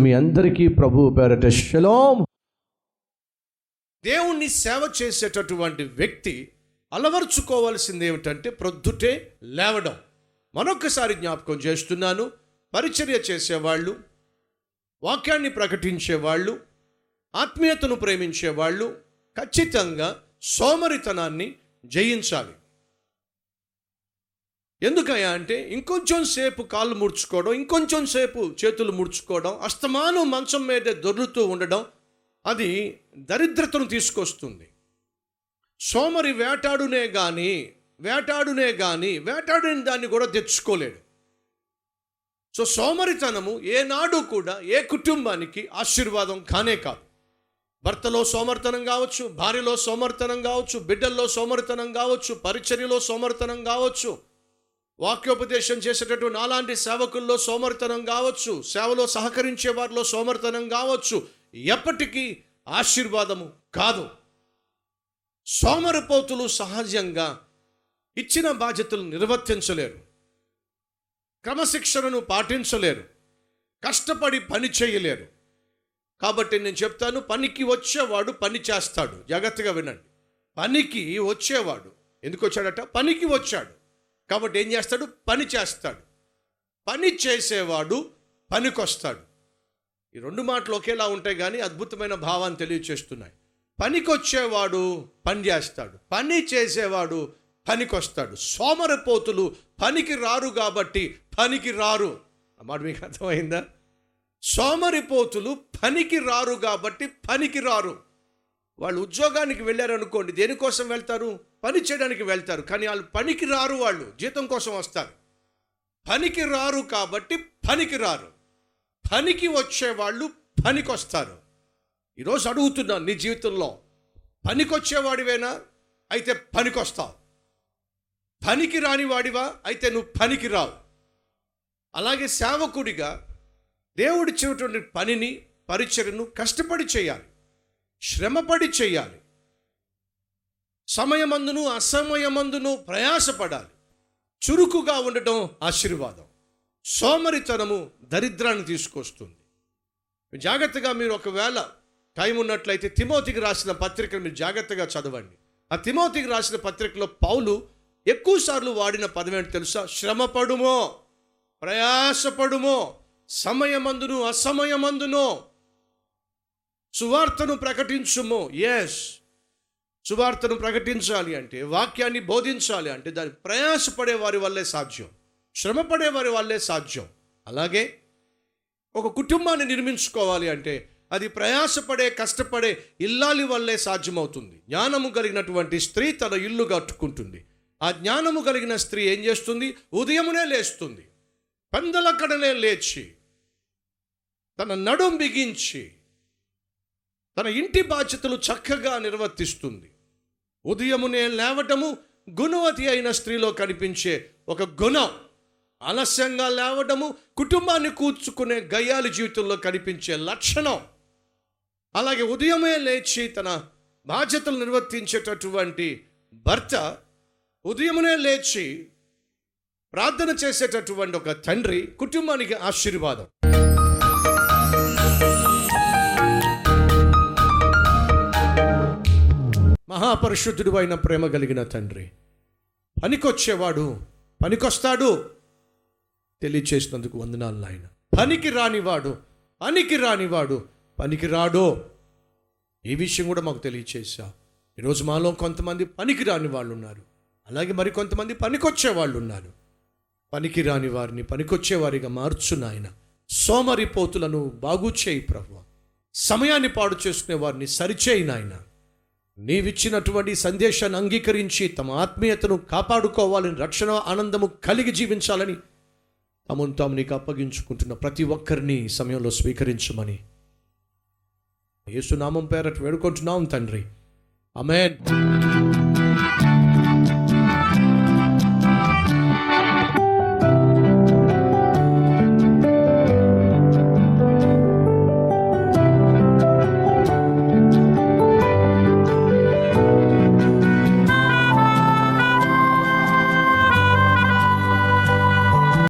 మీ అందరికీ ప్రభు పేరట శలోం దేవుణ్ణి సేవ చేసేటటువంటి వ్యక్తి అలవర్చుకోవాల్సింది ఏమిటంటే ప్రొద్దుటే లేవడం. మరొకసారి జ్ఞాపకం చేస్తున్నాను పరిచర్య చేసేవాళ్ళు వాక్యాన్ని ప్రకటించేవాళ్ళు ఆత్మీయతను ప్రేమించేవాళ్ళు ఖచ్చితంగా సోమరితనాన్ని జయించాలి. ఎందుకయ్యా అంటే ఇంకొంచెం సేపు కాళ్ళు ముడుచుకోవడం ఇంకొంచెం సేపు చేతులు ముడుచుకోవడం అస్తమానం మంచం మీదే దొర్లుతూ ఉండడం అది దరిద్రతను తీసుకొస్తుంది. సోమరి వేటాడునే కానీ వేటాడునే కానీ వేటాడిన దాన్ని కూడా తెచ్చుకోలేడు. సో సోమరితనము ఏనాడు కూడా ఏ కుటుంబానికి ఆశీర్వాదం కానే కాదు. భర్తలో సోమర్తనం కావచ్చు భార్యలో సోమర్తనం కావచ్చు బిడ్డల్లో సోమరితనం కావచ్చు పరిచర్యలో సోమర్తనం కావచ్చు వాక్యోపదేశం చేసేటటువంటి నాలాంటి సేవకుల్లో సోమరితనం కావచ్చు సేవలో సహకరించే వారిలో సోమరితనం కావచ్చు ఎప్పటికీ ఆశీర్వాదము కాదు. సోమరిపోతులు సహజంగా ఇచ్చిన బాధ్యతలు నిర్వర్తించలేరు. క్రమశిక్షణను పాటించలేరు. కష్టపడి పని చేయలేరు. కాబట్టి నేను చెప్తాను పనికి వచ్చేవాడు పని చేస్తాడు. జాగ్రత్తగా వినండి. పనికి వచ్చేవాడు. ఎందుకు వచ్చాడట? పనికి వచ్చాడు. కాబట్టి ఏం చేస్తాడు? పని చేస్తాడు. పని చేసేవాడు పనికొస్తాడు. ఈ రెండు మాటలు ఒకేలా ఉంటాయి కానీ అద్భుతమైన భావాన్ని తెలియచేస్తున్నాయి. పనికొచ్చేవాడు పని చేస్తాడు. పని చేసేవాడు పనికొస్తాడు. సోమరపోతులు పనికి రారు కాబట్టి పనికి రారు. ఆ మాట మీకు అర్థమైందా? సోమరిపోతులు పనికి రారు కాబట్టి పనికి రారు. వాళ్ళు ఉద్యోగానికి వెళ్ళారనుకోండి దేనికోసం వెళ్తారు? పని చేయడానికి వెళ్తారు. కానీ వాళ్ళు పనికి రారు వాళ్ళు జీతం కోసం వస్తారు. పనికి రారు కాబట్టి పనికి రారు. పనికి వచ్చేవాళ్ళు పనికొస్తారు ఈరోజు అడుగుతున్నాను నీ జీవితంలో పనికొచ్చేవాడివేనా అయితే పనికొస్తావు పనికి రాని వాడివా? అయితే నువ్వు పనికి రావు. అలాగే సేవకుడిగా దేవుడిచ్చినటువంటి పనిని పరిచయను కష్టపడి చేయాలి. శ్రమపడి చేయాలి. సమయమందును అసమయమందును ప్రయాసపడాలి. చురుకుగా ఉండటం ఆశీర్వాదం. సోమరితనము దరిద్రాన్ని తీసుకొస్తుంది. జాగ్రత్తగా మీరు ఒకవేళ టైం ఉన్నట్లయితే తిమోతికి రాసిన పత్రికను మీరు జాగ్రత్తగా చదవండి. ఆ తిమోతికి రాసిన పత్రికలో పౌలు ఎక్కువసార్లు వాడిన పదం ఏంటి తెలుసా? శ్రమపడుమో ప్రయాసపడుమో సమయమందును అసమయమందునో సువార్తను ప్రకటించుము. ఎస్ సువార్తను ప్రకటించాలి అంటే వాక్యాన్ని బోధించాలి అంటే దాని ప్రయాసపడే వారి వల్లే సాధ్యం. శ్రమపడే వారి వల్లే సాధ్యం. అలాగే ఒక కుటుంబాన్ని నిర్మించుకోవాలి అంటే అది ప్రయాసపడే కష్టపడే ఇల్లాలి వల్లే సాధ్యమవుతుంది. జ్ఞానము కలిగినటువంటి స్త్రీ తన ఇల్లు కట్టుకుంటుంది. ఆ జ్ఞానము కలిగిన స్త్రీ ఏం చేస్తుంది? ఉదయమునే లేస్తుంది. పందలక్కడనే లేచి తన నడుం బిగించి తన ఇంటి బాధ్యతలు చక్కగా నిర్వర్తిస్తుంది. ఉదయమునే లేవటము గుణవతి అయిన స్త్రీలో కనిపించే ఒక గుణం. ఆలస్యంగా లేవటము కుటుంబాన్ని కూర్చుకునే గయ్యాలి జీవితంలో కనిపించే లక్షణం. అలాగే ఉదయమే లేచి తన బాధ్యతలు నిర్వర్తించేటటువంటి భర్త ఉదయమునే లేచి ప్రార్థన చేసేటటువంటి ఒక తండ్రి కుటుంబానికి ఆశీర్వాదం. మహాపరిశుద్ధుడు అయిన ప్రేమ కలిగిన తండ్రి. పనికొచ్చేవాడు పనికొస్తాడు. తెలియచేసినందుకు వందనాలు నాయన. పనికి రానివాడు పనికి రానివాడు పనికి రాడో. ఈ విషయం కూడా మాకు తెలియచేశా. ఈరోజు మాలో కొంతమంది పనికి రాని వాళ్ళు ఉన్నారు అలాగే మరి కొంతమంది పనికొచ్చే వాళ్ళు ఉన్నారు పనికి రాని వారిని పనికొచ్చేవారిగా మార్చు నాయన. సోమరిపోతులను బాగు చేయి ప్రభు. సమయాన్ని పాడు చేసుకునే వారిని సరిచేయి నాయన. నీవిచ్చినటువంటి సందేశాన్ని అంగీకరించి తమ ఆత్మీయతను కాపాడుకోవాలని రక్షణ ఆనందము కలిగి జీవించాలని తమను తాము నీకు అప్పగించుకుంటున్న ప్రతి ఒక్కరిని సమయంలో స్వీకరించమని. యేసునామం పేరట్ వేడుకుంటున్నాం తండ్రి. అమెన్